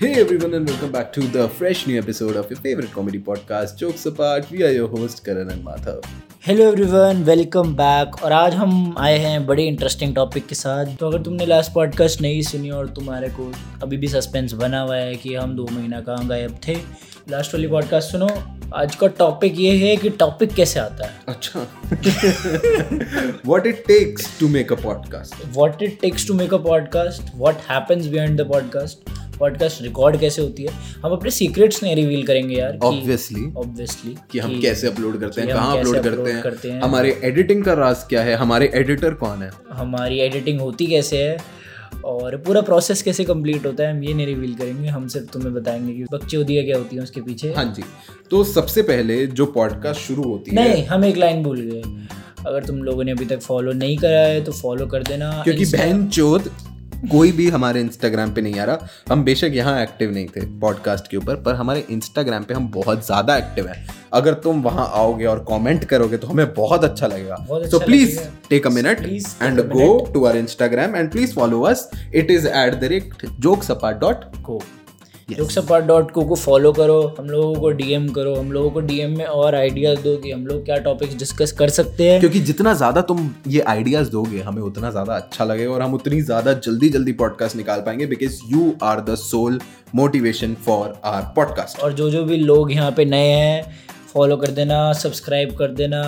Hey everyone and welcome back to the fresh new episode of your favorite comedy podcast Jokes Apart. We are your host Karan and Madhav. Hello everyone welcome back और आज हम आए हैं बड़े interesting topic के साथ। तो अगर तुमने लास्ट पॉडकास्ट नहीं सुनी और तुम्हारे को अभी भी सस्पेंस बना हुआ है कि हम दो महीना कहाँ गायब थे लास्ट वाली पॉडकास्ट सुनो। आज का टॉपिक ये है कि टॉपिक कैसे आता है। अच्छा। What it takes to make a podcast. What it takes to make a podcast what happens behind the podcast podcast record कैसे होती है? हम अपने सीक्रेट्स नहीं रिवील करेंगे यार Obviously. ऑब्वियसली कि हम कैसे अपलोड करते हैं कहाँ अपलोड करते हैं करते हैं। हमारे एडिटिंग का राज क्या है हमारे एडिटर कौन है? हमारी एडिटिंग होती कैसे है और पूरा प्रोसेस कैसे कंप्लीट होता है हम ये नहीं रिवील करेंगे हम सिर्फ़ तुम्हें बताएँगे कि बच्चे उदिया क्या होती है उसके पीछे। हाँ जी। तो सबसे पहले जो पॉडकास्ट शुरू होती नहीं, है नहीं हम एक लाइन भूल गए। अगर तुम लोगों ने अभी तक फॉलो नहीं करा है तो फॉलो कर देना। क्योंकि बहन चोद कोई भी हमारे इंस्टाग्राम पे नहीं आ रहा। हम बेशक यहाँ एक्टिव नहीं थे पॉडकास्ट के ऊपर पर हमारे इंस्टाग्राम पे हम बहुत ज़्यादा एक्टिव हैं। अगर तुम वहाँ आओगे और कमेंट करोगे तो हमें बहुत अच्छा लगेगा। So please take a minute and go to our Instagram and please follow us it is at the rate jokes dot co jokespot dot को को फॉलो करो हम लोगों को डीएम करो हम लोगों को डीएम में और आइडियाज़ दो कि हम लोग क्या टॉपिक्स डिस्कस कर सकते हैं। क्योंकि जितना ज़्यादा तुम ये आइडियाज़ दोगे हमें उतना ज़्यादा अच्छा लगेगा और हम उतनी ज़्यादा जल्दी जल्दी पॉडकास्ट निकाल पाएँगे because you are the sole motivation for our podcast और जो जो भी लोग यहाँ पे नए हैं फॉलो कर देना सब्सक्राइब कर देना।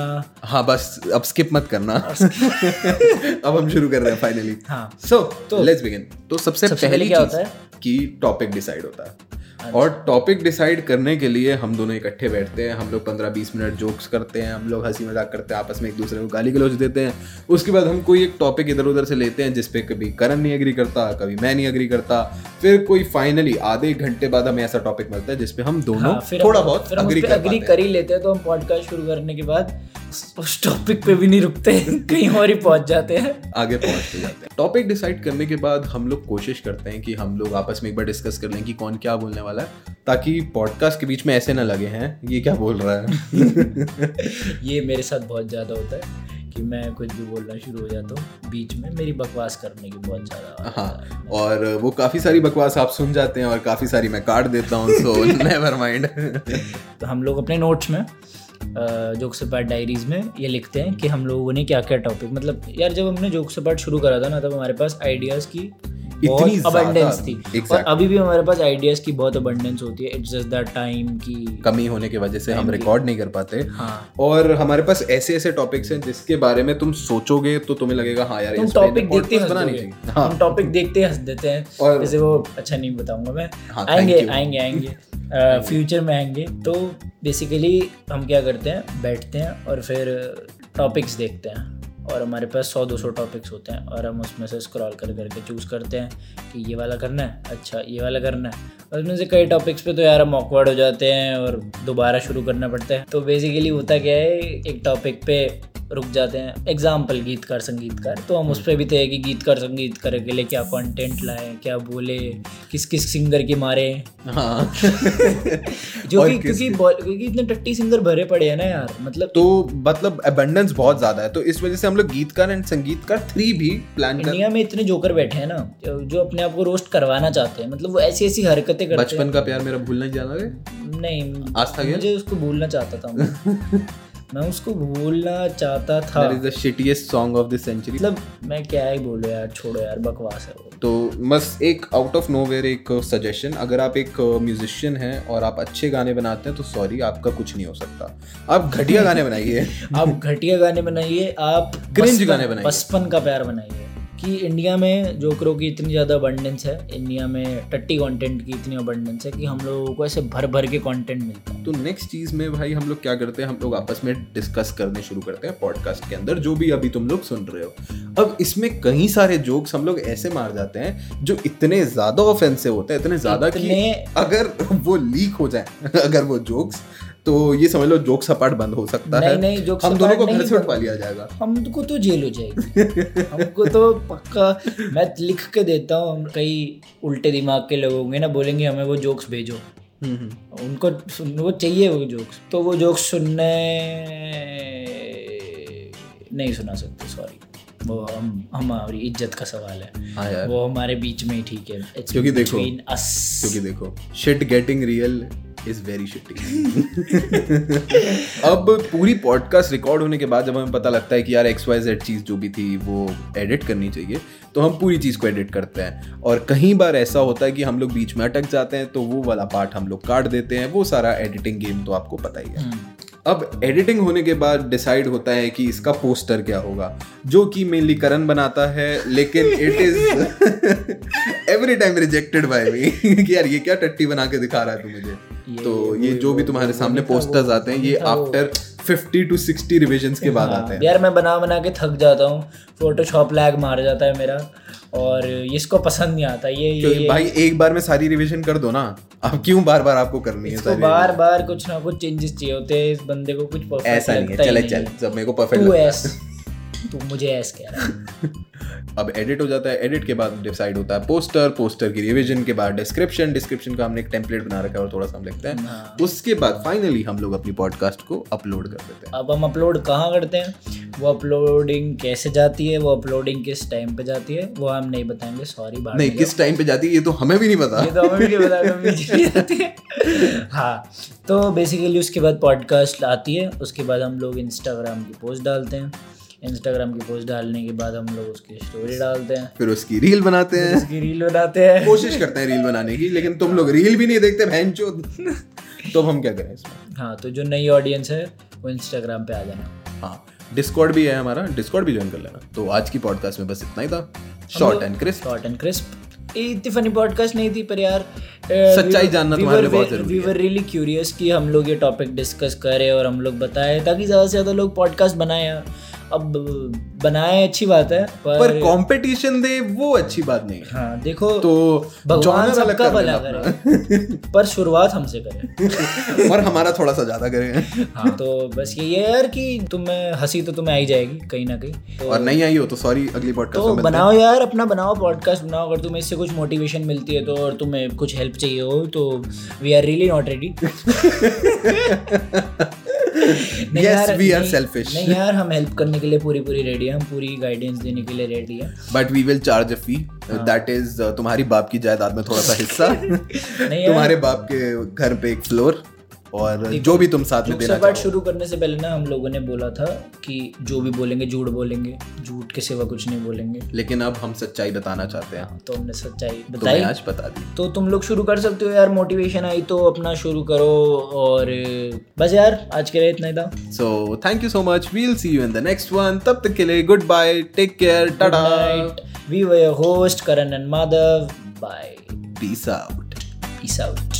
हाँ बस अब स्किप मत करना। अब हम शुरू कर रहे हैं फाइनली हाँ। सो तो लेट्स बिगिन तो सबसे, सबसे पहली क्या होता है? कि टॉपिक डिसाइड होता है। और टॉपिक डिसाइड करने के लिए हम दोनों इकट्ठे बैठते हैं हम लोग पंद्रह बीस मिनट जोक्स करते हैं हम लोग हँसी मज़ाक करते हैं आपस में एक दूसरे को गाली गलौज देते हैं। उसके बाद हम कोई एक टॉपिक इधर उधर से लेते हैं जिसपे कभी करण नहीं एग्री करता कभी मैं नहीं एग्री करता फिर कोई फाइनली आधे घंटे बाद हमें ऐसा टॉपिक मिलता है जिसपे हम दोनों हाँ, थोड़ा हम- बहुत अग्री कर अग्री कर ही। लेते हैं तो हम पॉडकास्ट शुरू करने के बाद उस- उस टॉपिक पे भी नहीं रुकते कहीं और ही पहुँच जाते हैं। आगे पहुँचते जाते हैं। टॉपिक डिसाइड करने के बाद हम लोग कोशिश करते हैं कि हम लोग आपस में एक बार डिस्कस कर लें कि कौन क्या बोलने वाला है ताकि पॉडकास्ट के बीच में ऐसे ना लगे हैं ये क्या बोल रहा है? ये मेरे साथ बहुत ज़्यादा होता है। कि मैं कुछ भी बोलना शुरू हो जाता हूँ बीच में मेरी बकवास करने की बहुत ज़्यादा हाँ और वो काफ़ी सारी बकवास आप सुन जाते हैं और काफ़ी सारी मैं काट देता हूँ सो नेवर माइंड तो हम लोग अपने नोट्स में जोक से पार्ट डायरीज में ये लिखते हैं कि हम लोगों ने क्या क्या टॉपिक मतलब यार जब हमने जोक से पार्ट शुरू करा था ना तब हमारे पास आइडियाज़ की इतनी अबंडेंस थी। exactly. और अभी भी हमारे पास आइडियाज़ की बहुत अबंडेंस होती है। इट्स जस्ट दैट टाइम की कमी होने की वजह से हम रिकॉर्ड नहीं कर पाते। हाँ। और हमारे पास ऐसे ऐसे टॉपिक्स हैं जिसके बारे में तुम सोचोगे तो तुम्हें लगेगा हाँ यार तुम टॉपिक देखते हंस चाहिए। हाँ। हम टॉपिक देखते हंस देते हैं। और- जैसे वो अच्छा नहीं बताऊँगा मैं। हाँ, आएँगे आएँगे आएँगे। फ्यूचर में आएँगे। तो बेसिकली हम क्या करते हैं? बैठते हैं और फिर टॉपिक्स देखते हैं। और हमारे पास सौ दो सौ टॉपिक्स होते हैं और हम उसमें से स्क्रॉल कर करके चूज़ करते हैं कि ये वाला करना है अच्छा ये वाला करना है। और उसमें से कई टॉपिक्स पे तो यार हम ऑकवर्ड हो जाते हैं और दोबारा शुरू करना पड़ता है। तो बेसिकली होता क्या है, एक टॉपिक पे रुक जाते हैं। एग्ज़ाम्पल गीतकार संगीतकार। तो हम उस पर भी थे कि गीतकार संगीतकार के लिए क्या कंटेंट लाए क्या बोले किस किस सिंगर की मारे। हाँ। जो कि क्योंकि क्योंकि इतने टट्टी सिंगर भरे पड़े हैं ना यार मतलब तो मतलब अबंडेंस बहुत ज़्यादा है। तो इस वजह से हम लोग गीतकार एंड संगीतकार थ्री भी प्लान कर इंडिया में इतने जोकर बैठे हैं ना जो अपने आप को रोस्ट करवाना चाहते हैं। मतलब वो ऐसी ऐसी हरकतें करते बचपन का प्यार मेरा भूलना नहीं जाना नहीं आज था मुझे उसको भूलना चाहता था मैं उसको भूलना चाहता था। That is the shittiest song of the century मतलब मैं क्या ही बोलूँ यार छोड़ो यार बकवास है वो। तो बस एक आउट ऑफ़ नोवेयर एक सजेशन अगर आप एक म्यूजिशियन हैं और आप अच्छे गाने बनाते हैं तो सॉरी आपका कुछ नहीं हो सकता। आप घटिया गाने बनाइए। आप घटिया गाने बनाइए आप क्रिंज गाने बनाइए। बचपन का प्यार बनाइए। कि इंडिया में जोकरों की इतनी ज़्यादा अबंडेंस है इंडिया में टट्टी कंटेंट की इतनी अबंडेंस है कि हम लोगों को ऐसे भर भर के कंटेंट मिलता है। तो नेक्स्ट चीज़ में भाई हम लोग क्या करते हैं हम लोग आपस में डिस्कस करने शुरू करते हैं पॉडकास्ट के अंदर जो भी अभी तुम लोग सुन रहे हो। अब इसमें कई सारे जोक्स हम लोग ऐसे मार जाते हैं जो इतने ज़्यादा ऑफेंसिव होते हैं इतने ज़्यादा कि अगर वो लीक हो जाए अगर वो जोक्स तो ये समझ लो जोक सपाट बंद हो सकता नहीं है। नहीं जोक हम दोनों को घर से उठवा लिया जाएगा। हमको तो जेल हो जाएगी। हमको तो पक्का मैं लिख के देता हूँ हम कई उल्टे दिमाग के लोग होंगे ना बोलेंगे हमें वो जोक्स भेजो। हम्म, हम्म। उनको वो चाहिए वो जोक्स। तो वो जोक्स सुनने नहीं सुना सकते सॉरी वो हम हमारी इज़्ज़त का सवाल है। हाँ वो हमारे बीच में ही ठीक है। क्योंकि देखो- क्योंकि देखो shit getting real is very shitty अब पूरी पॉडकास्ट रिकॉर्ड होने के बाद जब हमें पता लगता है कि यार एक्स वाई जेड चीज़ जो भी थी वो एडिट करनी चाहिए तो हम पूरी चीज़ को एडिट करते हैं। और कहीं बार ऐसा होता है कि हम लोग बीच में अटक जाते हैं तो वो वाला पार्ट हम लोग काट देते हैं वो सारा एडिटिंग गेम तो आपको पता ही है। हम्म, अब एडिटिंग होने के बाद डिसाइड होता है कि इसका पोस्टर क्या होगा जो कि मेनली करण बनाता है लेकिन it is every time rejected by me कि यार ये क्या टट्टी बना के दिखा रहा है तू मुझे। तो ये जो भी तुम्हारे सामने पोस्टर्स आते हैं ये आफ्टर 50 टू 60 रिविजन्स के बाद आते हैं। यार मैं बना बना के थक जाता हूँ। फोटोशॉप लैग मार जाता है मेरा। और इसको पसंद नहीं आता। ये ये, भाई एक बार में सारी रिवीजन कर दो ना। अब क्यों बार बार आपको करनी है सारी बार बार कुछ ना कुछ चेंजेस चाहिए होते हैं। इस बंदे को कुछ perfect ऐसा नहीं है। चले चल जब मेरे को परफेक्ट लगता है। तू मुझे एस कह रहा अब एडिट हो जाता है एडिट के बाद डिसाइड होता है पोस्टर पोस्टर की रिविजन के बाद डिस्क्रिप्शन डिस्क्रिप्शन का हमने एक टेम्पलेट बना रखा है और थोड़ा सा हम लिखते हैं। हाँ। उसके बाद फाइनली हम लोग अपनी पॉडकास्ट को अपलोड कर देते हैं। अब हम अपलोड कहाँ करते हैं? वो अपलोडिंग कैसे जाती है? वो अपलोडिंग किस टाइम पे जाती है? वो हम नहीं बताएँगे सॉरी बात नहीं किस टाइम पे जाती है ये तो हमें भी नहीं पता। ये तो हमें भी नहीं पता है हाँ तो बेसिकली उसके बाद पॉडकास्ट आती है उसके बाद हम लोग इंस्टाग्राम की पोस्ट डालते हैं। इंस्टाग्राम की पोस्ट डालने के बाद हम लोग उसकी स्टोरी डालते हैं। फिर उसकी रील बनाते हैं। उसकी रील बनाते हैं। कोशिश करते हैं रील बनाने की लेकिन तुम लोग रील भी नहीं देखते बहन तो हम क्या करें इसमें? हाँ तो जो नई ऑडियंस है वो इंस्टाग्राम पे आ जाना। हाँ डिस्कॉर्ड भी है हमारा। डिस्कॉर्ड भी ज्वाइन कर लेना। तो आज की पॉडकास्ट में बस इतना ही था। Short and crisp short and crisp इतनी फनी पॉडकास्ट नहीं थी पर यार सच्चाई जानना तुम्हारे लिए बहुत ज़रूरी वी वर रियली क्यूरियस कि हम लोग ये टॉपिक डिस्कस करें और हम लोग बताएँ ताकि ज़्यादा से ज़्यादा लोग पॉडकास्ट बनाएँ। यार अब बनाए अच्छी बात है पर, पर कंपटीशन दे वो अच्छी बात नहीं हाँ। देखो तो भगवान सबका भला करे। पर शुरुआत हमसे करें। और हमारा थोड़ा सा ज़्यादा करें। हाँ तो बस ये है यार कि तुम्हें हँसी तो तुम्हें आई जाएगी कहीं ना कहीं। तो और नहीं आई हो तो सॉरी अगली पॉडकास्ट तो। बनाओ यार अपना बनाओ पॉडकास्ट बनाओ। अगर तुम्हें इससे कुछ मोटिवेशन मिलती है तो और तुम्हें कुछ हेल्प चाहिए हो तो we are really not ready Yes, we are selfish नहीं यार हम हेल्प करने के लिए पूरी पूरी रेडी है हम पूरी गाइडेंस देने के लिए रेडी है। But we will charge a fee that is तुम्हारी बाप की जायदाद में थोड़ा सा हिस्सा। तुम्हारे बाप के घर पे एक फ्लोर और जो भी तुम साथ में देना चाहो। शुरू करने से पहले ना हम लोगों ने बोला था कि जो भी बोलेंगे झूठ बोलेंगे। झूठ के सिवा कुछ नहीं बोलेंगे। लेकिन अब हम सच्चाई बताना चाहते हैं। तो हमने सच्चाई बताई। आज बता दी। तो तुम लोग शुरू कर सकते हो यार मोटिवेशन आई तो अपना शुरू करो और बस यार आज के लिए इतना ही था। So thank you so much we'll see you in the next one तब तक के लिए गुड बाय टेक केयर टाटा were your host Karan and Madhav. Bye. Peace out Peace out.